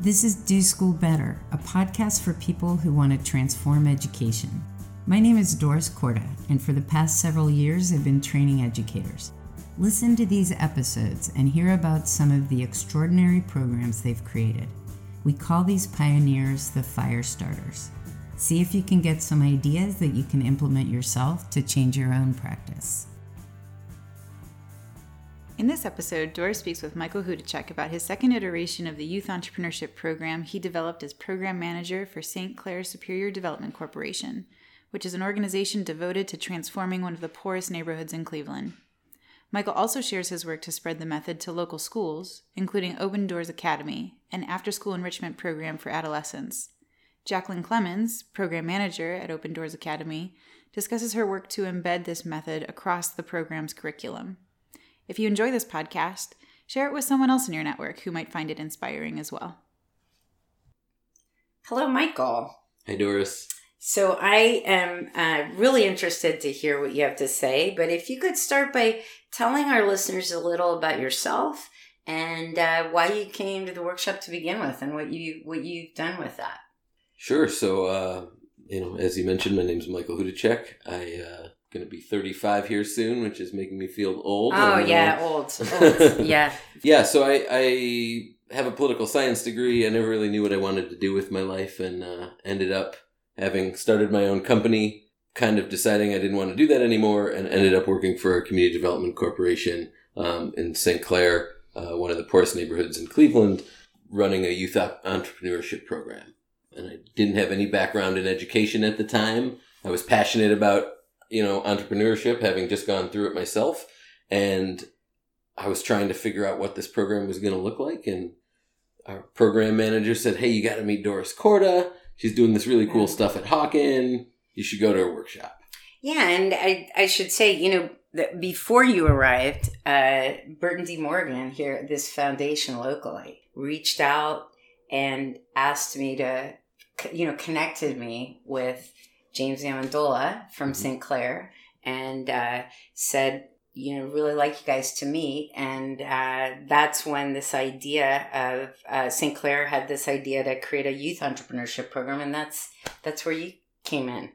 This is Do School Better, a podcast for people who want to transform education. My name is Doris Korda, and for the past several years, I've been training educators. Listen to these episodes and hear about some of the extraordinary programs they've created. We call these pioneers the fire starters. See if you can get some ideas that you can implement yourself to change your own practice. In this episode, Doris speaks with Michael Hudecek about his second iteration of the Youth Entrepreneurship Program he developed as program manager for St. Clair Superior Development Corporation, which is an organization devoted to transforming one of the poorest neighborhoods in Cleveland. Michael also shares his work to spread the method to local schools, including Open Doors Academy, an after school enrichment program for adolescents. Jacquelyn Clemens, program manager at Open Doors Academy, discusses her work to embed this method across the program's curriculum. If you enjoy this podcast, share it with someone else in your network who might find it inspiring as well. Hello, Michael. Hi, Doris. So I am uh, really interested to hear what you have to say, but if you could start by telling our listeners a little about yourself and uh, why you came to the workshop to begin with, and what you what you've done with that. Sure. So, uh, you know, as you mentioned, my name is Michael Hudecek. I uh, going to be 35 here soon, which is making me feel old. Oh yeah, uh, old, old. yeah. yeah. So I, I have a political science degree. I never really knew what I wanted to do with my life, and uh, ended up having started my own company. Kind of deciding I didn't want to do that anymore, and ended up working for a community development corporation um, in St. Clair, uh, one of the poorest neighborhoods in Cleveland, running a youth entrepreneurship program. And I didn't have any background in education at the time. I was passionate about you know, entrepreneurship, having just gone through it myself. And I was trying to figure out what this program was going to look like. And our program manager said, Hey, you got to meet Doris Korda. She's doing this really cool stuff at Hawken. You should go to her workshop. Yeah, and I, I should say, you know, that before you arrived, uh, Burton D. Morgan here at this foundation locally reached out and asked me to, you know, connected me with James Amendola from Mhm. St. Clair and uh, said, you know, really like you guys to meet. And uh, that's when this idea of uh, St. Clair had this idea to create a youth entrepreneurship program, and that's that's where you came in.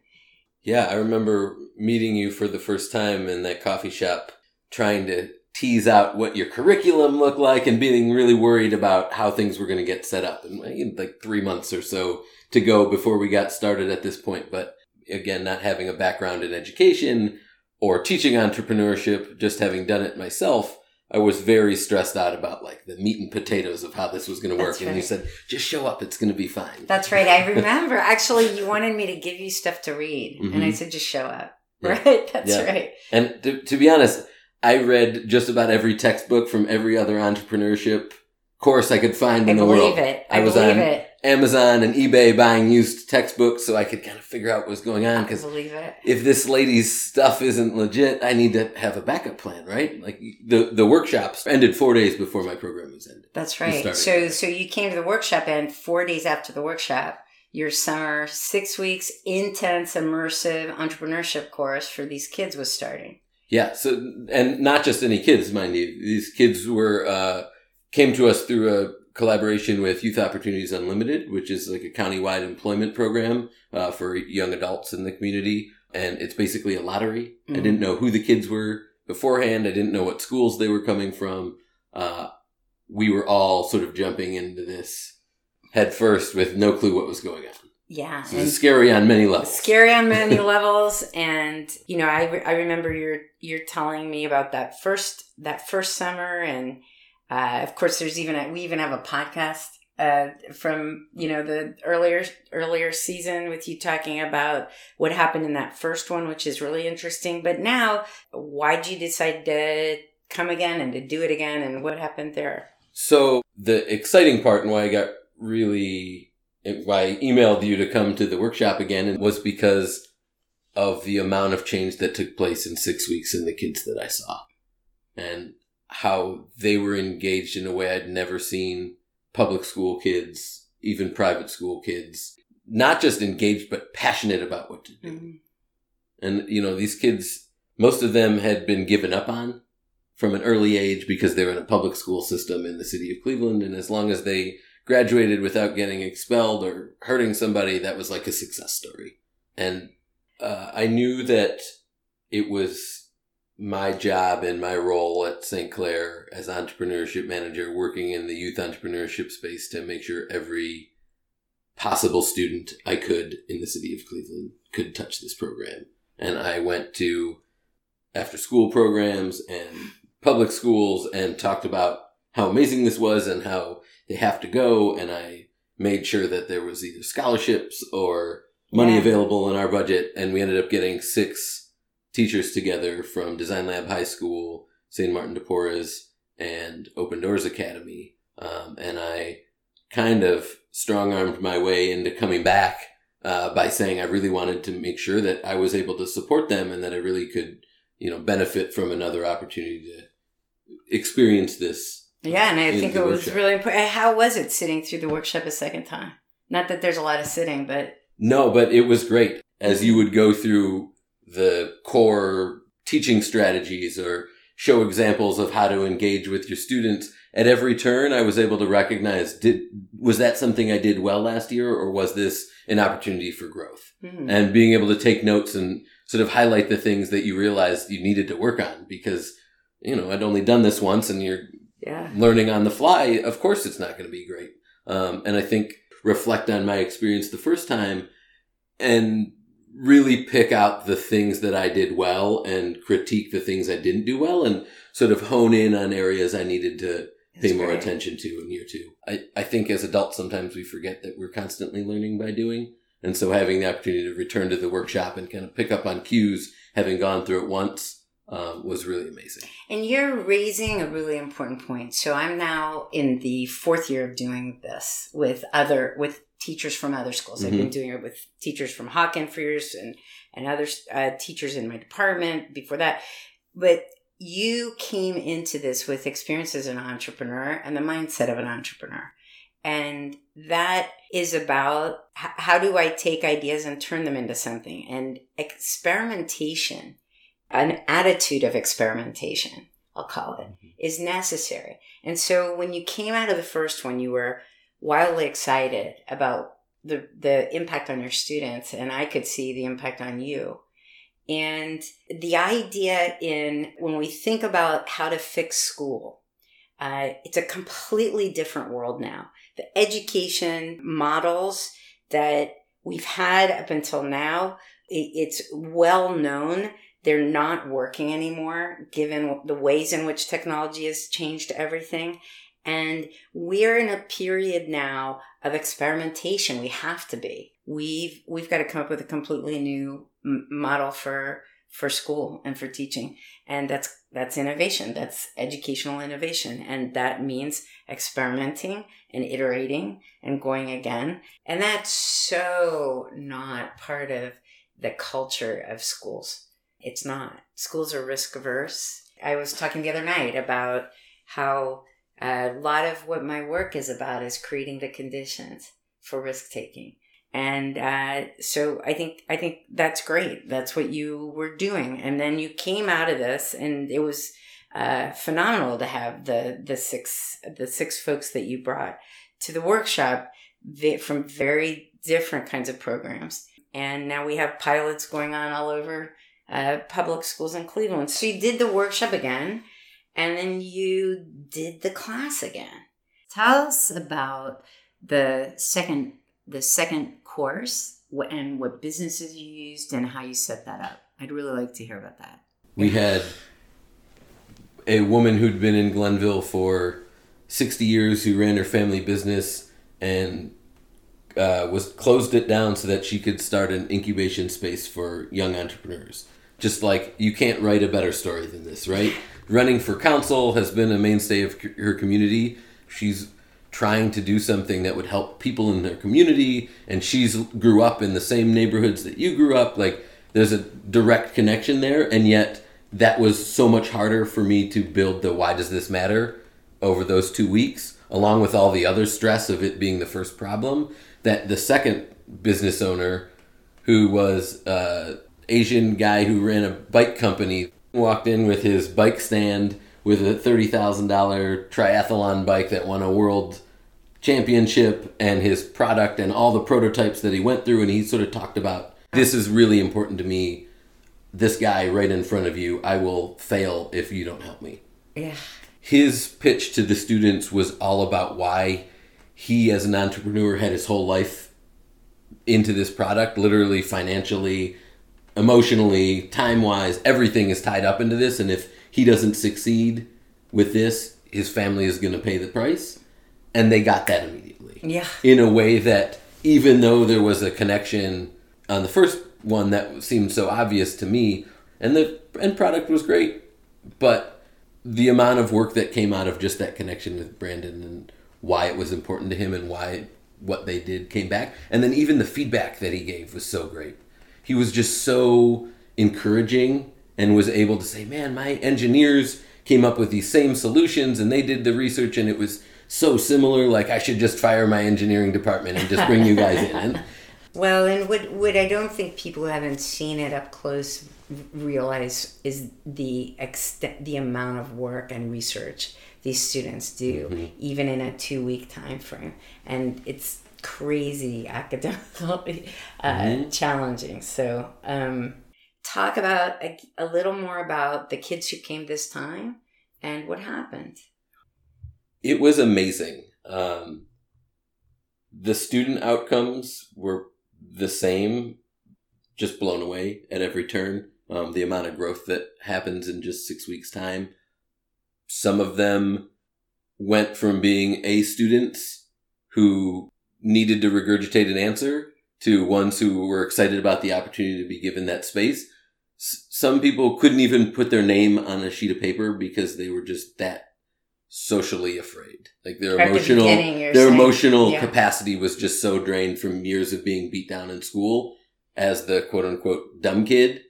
Yeah, I remember meeting you for the first time in that coffee shop, trying to tease out what your curriculum looked like and being really worried about how things were going to get set up. And like three months or so to go before we got started at this point. But again, not having a background in education or teaching entrepreneurship, just having done it myself, I was very stressed out about like the meat and potatoes of how this was going to work. That's And you said, just show up. It's going to be fine. That's right. I remember. Actually, you wanted me to give you stuff to read, and I Mhm. said, just show up. Yeah. Right? That's Yeah. right. And to, to be honest, I read just about every textbook from every other entrepreneurship course I could find I in the world. I believe it. I, I was believe on it. Amazon and eBay buying used textbooks so I could kind of figure out what was going on because if this lady's stuff isn't legit, I need to have a backup plan, right? Like the the workshops ended four days before my program was ended. That's right. So, so you came to the workshop, and four days after the workshop, your summer six weeks intense immersive entrepreneurship course for these kids was starting. Yeah. So and not just any kids, mind you. These kids were uh, came to us through a collaboration with Youth Opportunities Unlimited, which is like a countywide employment program uh, for young adults in the community, and it's basically a lottery. I Mhm. didn't know who the kids were beforehand. I didn't know what schools they were coming from. Uh, we were all sort of jumping into this head first with no clue what was going on. Yeah, So it's scary on many levels. scary on many levels. And you know, I re- I remember you're you're telling me about that first that first summer, and uh, of course, there's even a, we even have a podcast uh, from you know the earlier earlier season with you talking about what happened in that first one, which is really interesting. But now, why'd you decide to come again and to do it again, and what happened there? So the exciting part and why I got really why I emailed you to come to the workshop again was because of the amount of change that took place in six weeks in the kids that I saw and how they were engaged in a way I'd never seen public school kids, even private school kids, not just engaged, but passionate about what to do. Mhm. And, you know, these kids, most of them had been given up on from an early age because they were in a public school system in the city of Cleveland. And as long as they graduated without getting expelled or hurting somebody, that was like a success story. And uh, I knew that it was my job and my role at St. Clair as entrepreneurship manager, working in the youth entrepreneurship space to make sure every possible student I could in the city of Cleveland could touch this program. And I went to after school programs and public schools and talked about how amazing this was and how they have to go. And I made sure that there was either scholarships or money Yeah. available in our budget. And we ended up getting six teachers together from Design Lab High School, St. Martin de Porres, and Open Doors Academy. Um, and I kind of strong armed my way into coming back uh, by saying I really wanted to make sure that I was able to support them and that I really could, you know, benefit from another opportunity to experience this. Yeah, and I think it was really important. How was it sitting through the workshop a second time? Not that there's a lot of sitting, but No, but it was great as you would go through the core teaching strategies or show examples of how to engage with your students. At every turn, I was able to recognize did was that something I did well last year, or was this an opportunity for growth? hmm, and being able to take notes and sort of highlight the things that you realized you needed to work on because you know i'd only done this once and you're yeah, learning on the fly of course it's not going to be great um, and i think reflect on my experience the first time and really pick out the things that i did well and critique the things i didn't do well and sort of hone in on areas i needed to pay That's more great. attention to in year two. I, I think as adults, sometimes we forget that we're constantly learning by doing. And so having the opportunity to return to the workshop and kind of pick up on cues, having gone through it once, um, was really amazing. And you're raising a really important point. So I'm now in the fourth year of doing this with other with teachers from other schools. I've been doing it with teachers from Hawken for years and and other uh, teachers in my department before that. But you came into this with experience as an entrepreneur and the mindset of an entrepreneur. And that is about h- how do I take ideas and turn them into something? And experimentation, an attitude of experimentation, I'll call it, is necessary. And so when you came out of the first one, you were wildly excited about the, the impact on your students, and I could see the impact on you. And the idea in when we think about how to fix school, uh, it's a completely different world now. The education models that we've had up until now, it's well known they're not working anymore given the ways in which technology has changed everything. And we're in a period now of experimentation. We have to be. We've we've got to come up with a completely new m- model for for school and for teaching, and that's that's innovation. That's educational innovation, and that means experimenting and iterating and going again. And that's so not part of the culture of schools. It's not. Schools are risk averse. I was talking the other night about how a lot of what my work is about is creating the conditions for risk taking. And uh, so I think I think that's great. That's what you were doing, and then you came out of this, and it was uh, phenomenal to have the the six the six folks that you brought to the workshop from very different kinds of programs. And now we have pilots going on all over uh, public schools in Cleveland. So you did the workshop again, and then you did the class again. Tell us about the second the second course and what businesses you used and how you set that up. I'd really like to hear about that. We had a woman who'd been in Glenville for 60 years who ran her family business and uh, was closed it down so that she could start an incubation space for young entrepreneurs. Just like you can't write a better story than this, right? Running for council has been a mainstay of her community. She's trying to do something that would help people in their community, and she's grew up in the same neighborhoods that you grew up. Like there's a direct connection there, and yet that was so much harder for me to build the why does this matter over those two weeks, along with all the other stress of it being the first problem. That the second business owner, who was a Asian guy who ran a bike company, walked in with his bike stand with a thirty thousand dollar triathlon bike that won a world championship and his product and all the prototypes that he went through. And he sort of talked about this is really important to me. This guy right in front of you i will fail if you don't help me. Yeah. his pitch to the students was all about why he as an entrepreneur had his whole life into this product literally financially emotionally time wise everything is tied up into this and if he doesn't succeed with this his family is going to pay the price and they got that immediately Yeah. in a way that even though there was a connection on the first one that seemed so obvious to me and the end product was great but the amount of work that came out of just that connection with Brandon and why it was important to him and why what they did came back and then even the feedback that he gave was so great he was just so encouraging and was able to say man my engineers came up with these same solutions and they did the research and it was so similar like i should just fire my engineering department and just bring you guys in. And Well, and what what I don't think people who haven't seen it up close realize is the extent, the amount of work and research these students do, mm-hmm. even in a two week time frame, and it's crazy academically uh, challenging. So, um, talk about a, a little more about the kids who came this time and what happened. it was amazing. Um, the student outcomes were the same, just blown away at every turn. Um, the amount of growth that happens in just six weeks' time. Some of them went from being A students who needed to regurgitate an answer to ones who were excited about the opportunity to be given that space. S- some people couldn't even put their name on a sheet of paper because they were just that socially afraid. Like their At the emotional, beginning, their saying. emotional Yeah. capacity was just so drained from years of being beat down in school as the quote unquote dumb kid.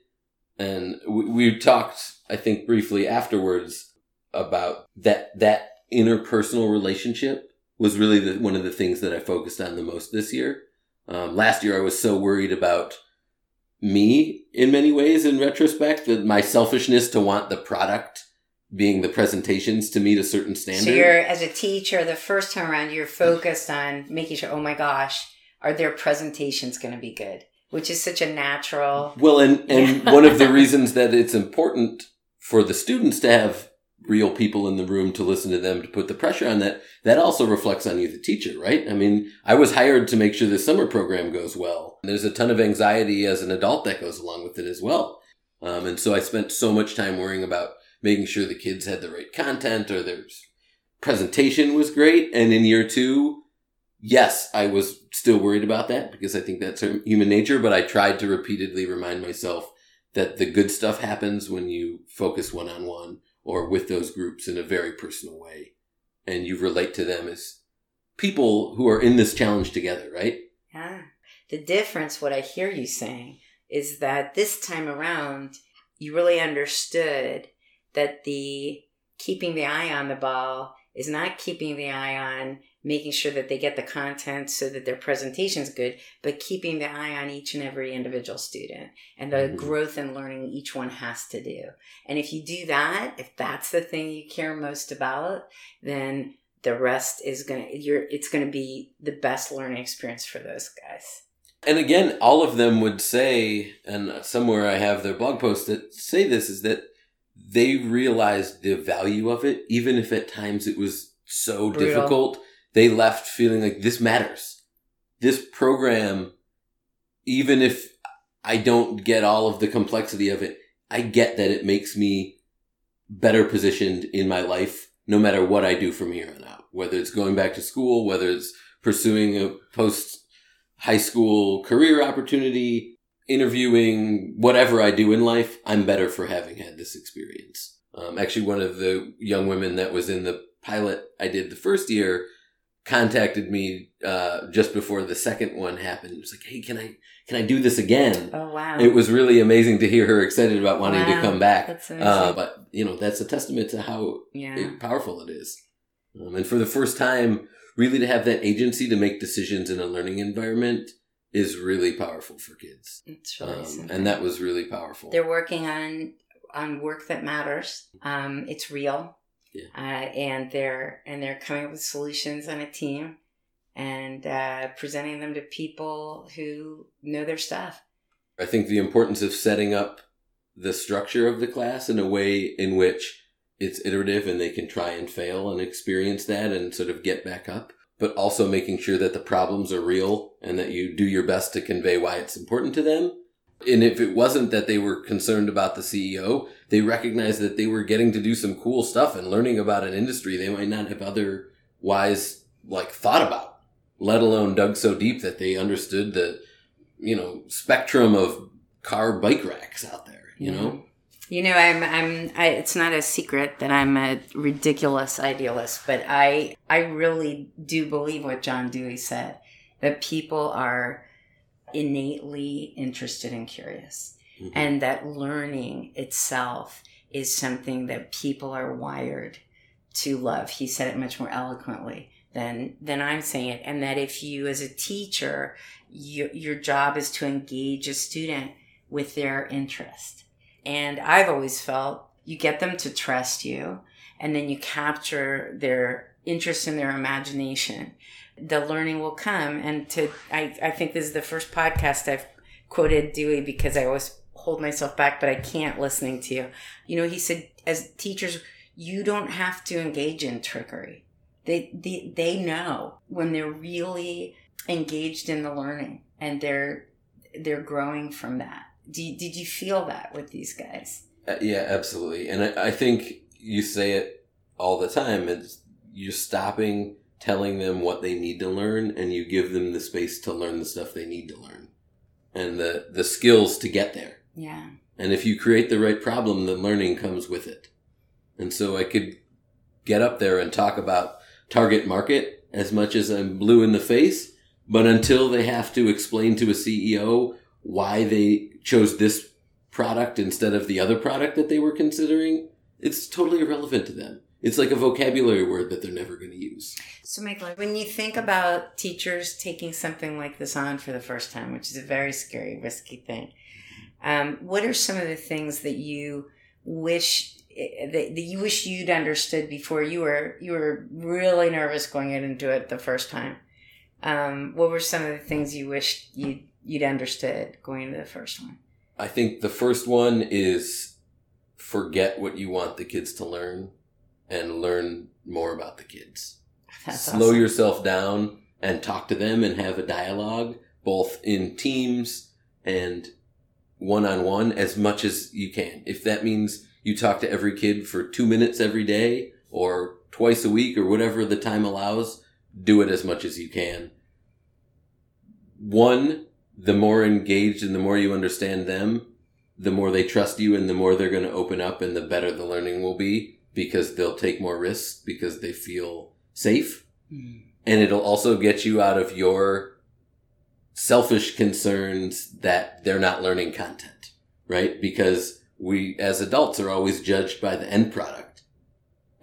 And we, we talked, I think, briefly afterwards about that that interpersonal relationship was really the, one of the things that I focused on the most this year. Um, last year, I was so worried about me in many ways. In retrospect, that my selfishness to want the product being the presentations to meet a certain standard. So you're as a teacher, the first time around, you're focused on making sure. Oh my gosh, are their presentations going to be good? Which is such a natural. Well, and and one of the reasons that it's important for the students to have real people in the room to listen to them to put the pressure on that that also reflects on you the teacher right? I mean i was hired to make sure the summer program goes well. There's a ton of anxiety as an adult that goes along with it as well. Um, and so i spent so much time worrying about making sure the kids had the right content or their presentation was great. And in year two yes i was still worried about that because i think that's human nature but i tried to repeatedly remind myself that the good stuff happens when you focus one on one or with those groups in a very personal way and you relate to them as people who are in this challenge together, right? Yeah. The difference, what I hear you saying, is that this time around, you really understood that the keeping the eye on the ball is not keeping the eye on making sure that they get the content so that their presentation's good, but keeping the eye on each and every individual student and the Mhm. growth and learning each one has to do. And if you do that, if that's the thing you care most about, then the rest is gonna you're it's gonna be the best learning experience for those guys. And again, all of them would say, and somewhere I have their blog posts that say this, is that they realized the value of it, even if at times it was so Brutal. difficult. They left feeling like this matters. This program, even if I don't get all of the complexity of it, I get that it makes me better positioned in my life, no matter what I do from here on out. Whether it's going back to school, whether it's pursuing a post high school career opportunity, interviewing, whatever I do in life, I'm better for having had this experience. Um, actually, one of the young women that was in the pilot I did the first year contacted me uh, just before the second one happened. It was like, "Hey, can I can I do this again?" Oh wow. It was really amazing to hear her excited about wanting to come back. That's amazing. Uh, but you know, that's a testament to how yeah. powerful it is. Um, and for the first time, really to have that agency to make decisions in a learning environment is really powerful for kids. It's really Um, and that was really powerful. they're working on on work that matters. Um, it's real. Yeah. Uh, and they're and they're coming up with solutions on a team and uh, presenting them to people who know their stuff. I think the importance of setting up the structure of the class in a way in which it's iterative and they can try and fail and experience that and sort of get back up, but also making sure that the problems are real and that you do your best to convey why it's important to them. And if it wasn't that they were concerned about the CEO, they recognized that they were getting to do some cool stuff and learning about an industry they might not have otherwise like thought about, let alone dug so deep that they understood the, you know, spectrum of car bike racks out there, you know? You know, I'm, I'm, I, it's not a secret that I'm a ridiculous idealist, but I, I really do believe what John Dewey said, that people are innately interested and curious, Mhm. and that learning itself is something that people are wired to love. He said it much more eloquently than, than I'm saying it. And that if you, as a teacher, you, your job is to engage a student with their interest. And I've always felt you get them to trust you and then you capture their interest in their imagination. The learning will come. And to, I, I think this is the first podcast I've quoted Dewey because I always hold myself back, but I can't listening to you. You know, he said, as teachers, you don't have to engage in trickery. They, they, they know when they're really engaged in the learning and they're, they're growing from that. Did, did you feel that with these guys? Uh, yeah, absolutely. And I, I think you say it all the time. It's you're stopping telling them what they need to learn and you give them the space to learn the stuff they need to learn and the, the skills to get there. Yeah. And if you create the right problem, the learning comes with it. And so I could get up there and talk about target market as much as I'm blue in the face, but until they have to explain to a CEO why they chose this product instead of the other product that they were considering, it's totally irrelevant to them. It's like a vocabulary word that they're never going to use. So, Michael, when you think about teachers taking something like this on for the first time, which is a very scary, risky thing, um, what are some of the things that you wish that, that you wish you'd understood before you were you were really nervous going in and do it the first time? Um, what were some of the things you wished you you'd understood going into the first one? I think the first one is forget what you want the kids to learn and learn more about the kids. That's slow awesome. yourself down and talk to them and have a dialogue both in teams and one on one as much as you can. If that means you talk to every kid for two minutes every day or twice a week or whatever the time allows, do it as much as you can. One, the more engaged and the more you understand them, the more they trust you and the more they're going to open up and the better the learning will be because they'll take more risks because they feel safe Mm. and it'll also get you out of your selfish concerns that they're not learning content, right? Because we as adults are always judged by the end product.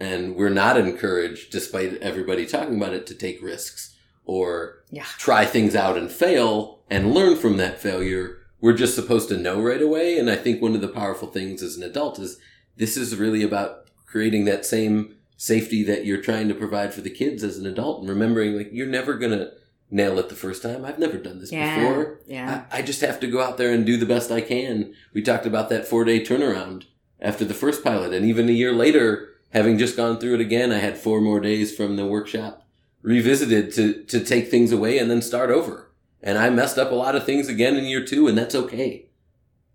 And we're not encouraged, despite everybody talking about it, to take risks or Yeah. try things out and fail and learn from that failure. We're just supposed to know right away. And I think one of the powerful things as an adult is this is really about creating that same safety that you're trying to provide for the kids as an adult and remembering like you're never gonna nail it the first time. I've never done this Yeah. before. Yeah. I, I just have to go out there and do the best I can. We talked about that four day turnaround after the first pilot, and even a year later, having just gone through it again, I had four more days from the workshop revisited to to take things away and then start over. And I messed up a lot of things again in year two, and that's okay.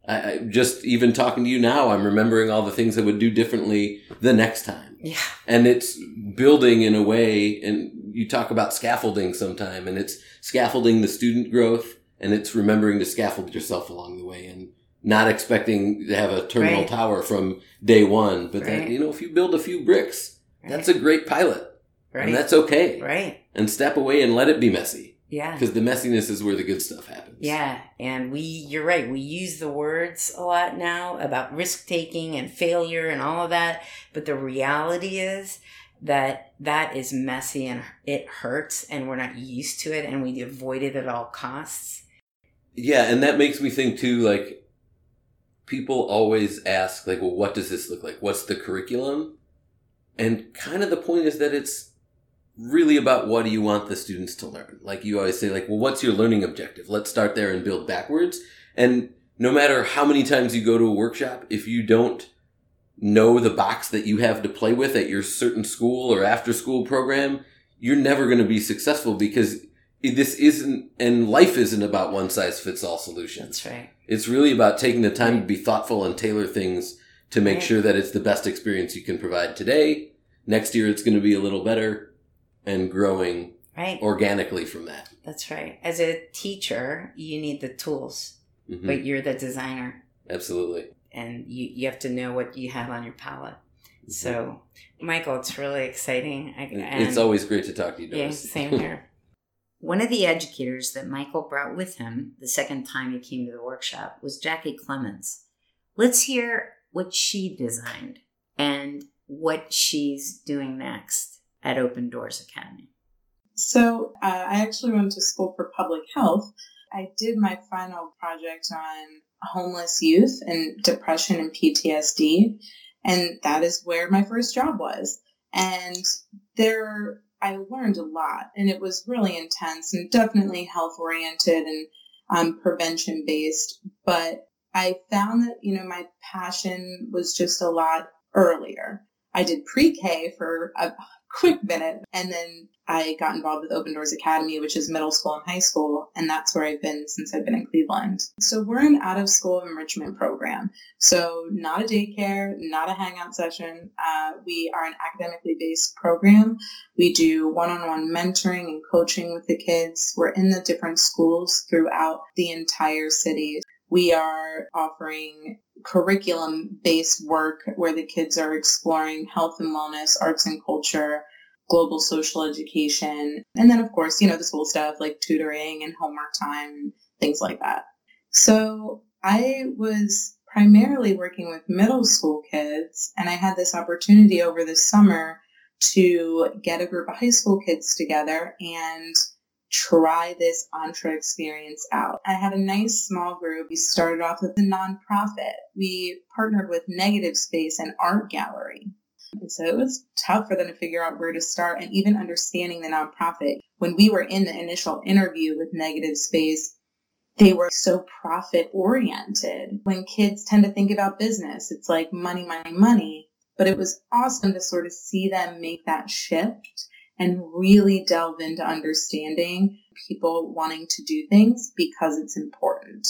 I, I just even talking to you now, I'm remembering all the things I would do differently the next time Yeah. and it's building in a way and you talk about scaffolding sometime and it's scaffolding the student growth and it's remembering to scaffold yourself along the way and not expecting to have a terminal Right. tower from day one but that you know if you build a few bricks that's a great pilot right. and that's okay right. and step away and let it be messy Yeah. because the messiness is where the good stuff happens Yeah, and we you're right. We use the words a lot now about risk taking and failure and all of that, but the reality is that that is messy and it hurts and we're not used to it and we avoid it at all costs. Yeah, and that makes me think too, like, people always ask, like, well, what does this look like? What's the curriculum? And kind of the point is that it's really about what do you want the students to learn. Like you always say, like, well, what's your learning objective? Let's start there and build backwards. And no matter how many times you go to a workshop, if you don't know the box that you have to play with at your certain school or after school program, you're never going to be successful because this isn't, and life isn't about one size fits all solutions. That's right. It's really about taking the time to be thoughtful and tailor things to make Right. sure that it's the best experience you can provide today. Next year, it's going to be a little better and growing Right. organically from that. That's right. As a teacher, you need the tools, Mhm. but you're the designer Absolutely. and you, you have to know what you have on your palette. So, Michael, it's really exciting. I, it's always great to talk to you, yeah, Doris. same here. One of the educators that Michael brought with him the second time he came to the workshop was Jackie Clemens. Let's hear what she designed and what she's doing next at Open Doors Academy. So uh, I actually went to school for public health. I did my final project on homeless youth and depression and PTSD, and that is where my first job was. And there, I learned a lot, and it was really intense and definitely health oriented and um, prevention based. But I found that you know my passion was just a lot earlier. I did pre-K for a quick minute, and then I got involved with Open Doors Academy, which is middle school and high school, and that's where I've been since I've been in Cleveland. So we're an out of school enrichment program. So not a daycare, not a hangout session. Uh, we are an academically based program. We do one-on-one mentoring and coaching with the kids. We're in the different schools throughout the entire city. We are offering curriculum based work where the kids are exploring health and wellness, arts and culture, global social education, and then of course, you know, the school stuff like tutoring and homework time things like that. So I was primarily working with middle school kids and I had this opportunity over the summer to get a group of high school kids together and try this entre experience out. I had a nice small group. We started off with a nonprofit. We partnered with Negative Space and Art Gallery. And so it was tough for them to figure out where to start and even understanding the nonprofit. When we were in the initial interview with Negative Space, they were so profit oriented. When kids tend to think about business, it's like money, money, money. But it was awesome to sort of see them make that shift and really delve into understanding people wanting to do things because it's important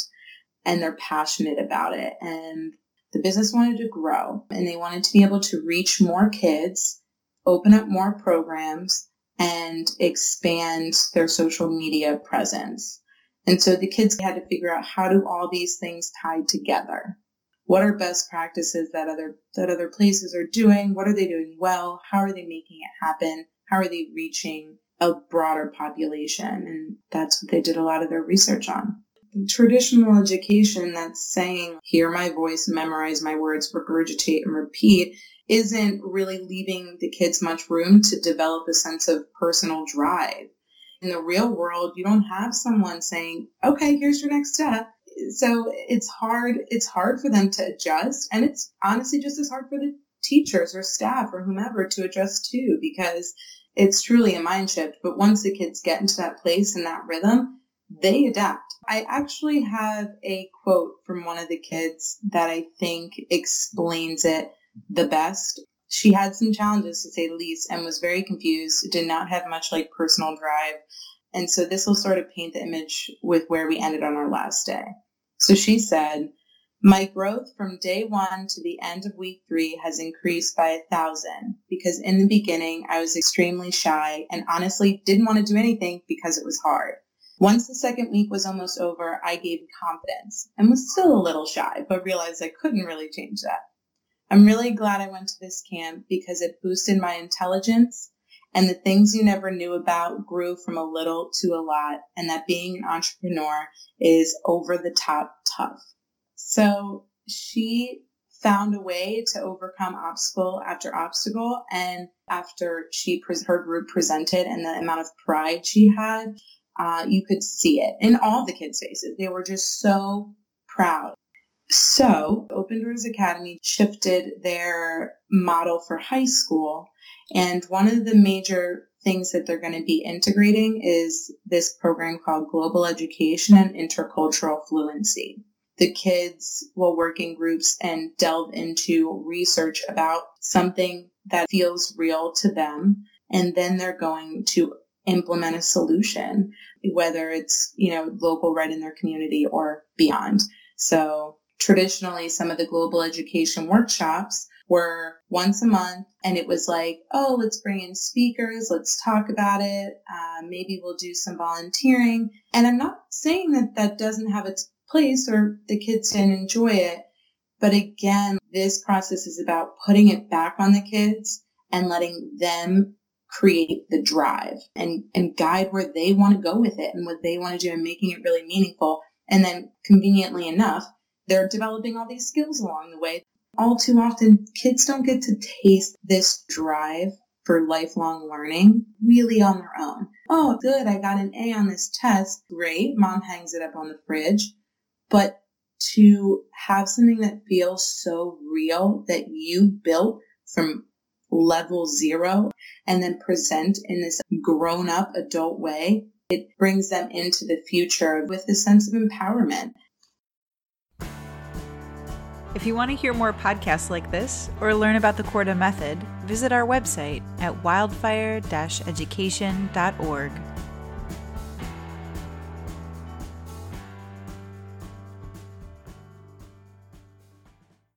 and they're passionate about it. And the business wanted to grow and they wanted to be able to reach more kids, open up more programs, and expand their social media presence. And so the kids had to figure out how do all these things tie together? What are best practices that other that other places are doing? What are they doing well? How are they making it happen? How are they reaching a broader population? And that's what they did a lot of their research on. Traditional education that's saying, hear my voice, memorize my words, regurgitate and repeat isn't really leaving the kids much room to develop a sense of personal drive. In the real world, you don't have someone saying, okay, here's your next step. So it's hard, it's hard for them to adjust. And it's honestly just as hard for the teachers or staff or whomever to adjust too, because it's truly a mind shift. But once the kids get into that place and that rhythm, they adapt. I actually have a quote from one of the kids that I think explains it the best. She had some challenges to say the least and was very confused, did not have much like personal drive. And so this will sort of paint the image with where we ended on our last day. So she said, my growth from day one to the end of week three has increased by a thousand because in the beginning I was extremely shy and honestly didn't want to do anything because it was hard. Once the second week was almost over, I gained confidence and was still a little shy, but realized I couldn't really change that. I'm really glad I went to this camp because it boosted my intelligence and the things you never knew about grew from a little to a lot and that being an entrepreneur is over the top tough. So she found a way to overcome obstacle after obstacle. And after she, her group presented and the amount of pride she had, uh, you could see it in all the kids' faces. They were just so proud. So Open Doors Academy shifted their model for high school. And one of the major things that they're going to be integrating is this program called Global Education and Intercultural Fluency. The kids will work in groups and delve into research about something that feels real to them. And then they're going to implement a solution, whether it's, you know, local right in their community or beyond. So traditionally, some of the global education workshops were once a month and it was like, oh, let's bring in speakers, let's talk about it. Uh, maybe we'll do some volunteering. And I'm not saying that that doesn't have its place or the kids didn't enjoy it. But again, this process is about putting it back on the kids and letting them create the drive and, and guide where they want to go with it and what they want to do and making it really meaningful. And then conveniently enough, they're developing all these skills along the way. All too often, kids don't get to taste this drive for lifelong learning really on their own. Oh, good. I got an A on this test. Great. Mom hangs it up on the fridge. But to have something that feels so real that you built from level zero and then present in this grown up adult way, it brings them into the future with a sense of empowerment. If you want to hear more podcasts like this or learn about the Korda method, visit our website at wildfire education.org.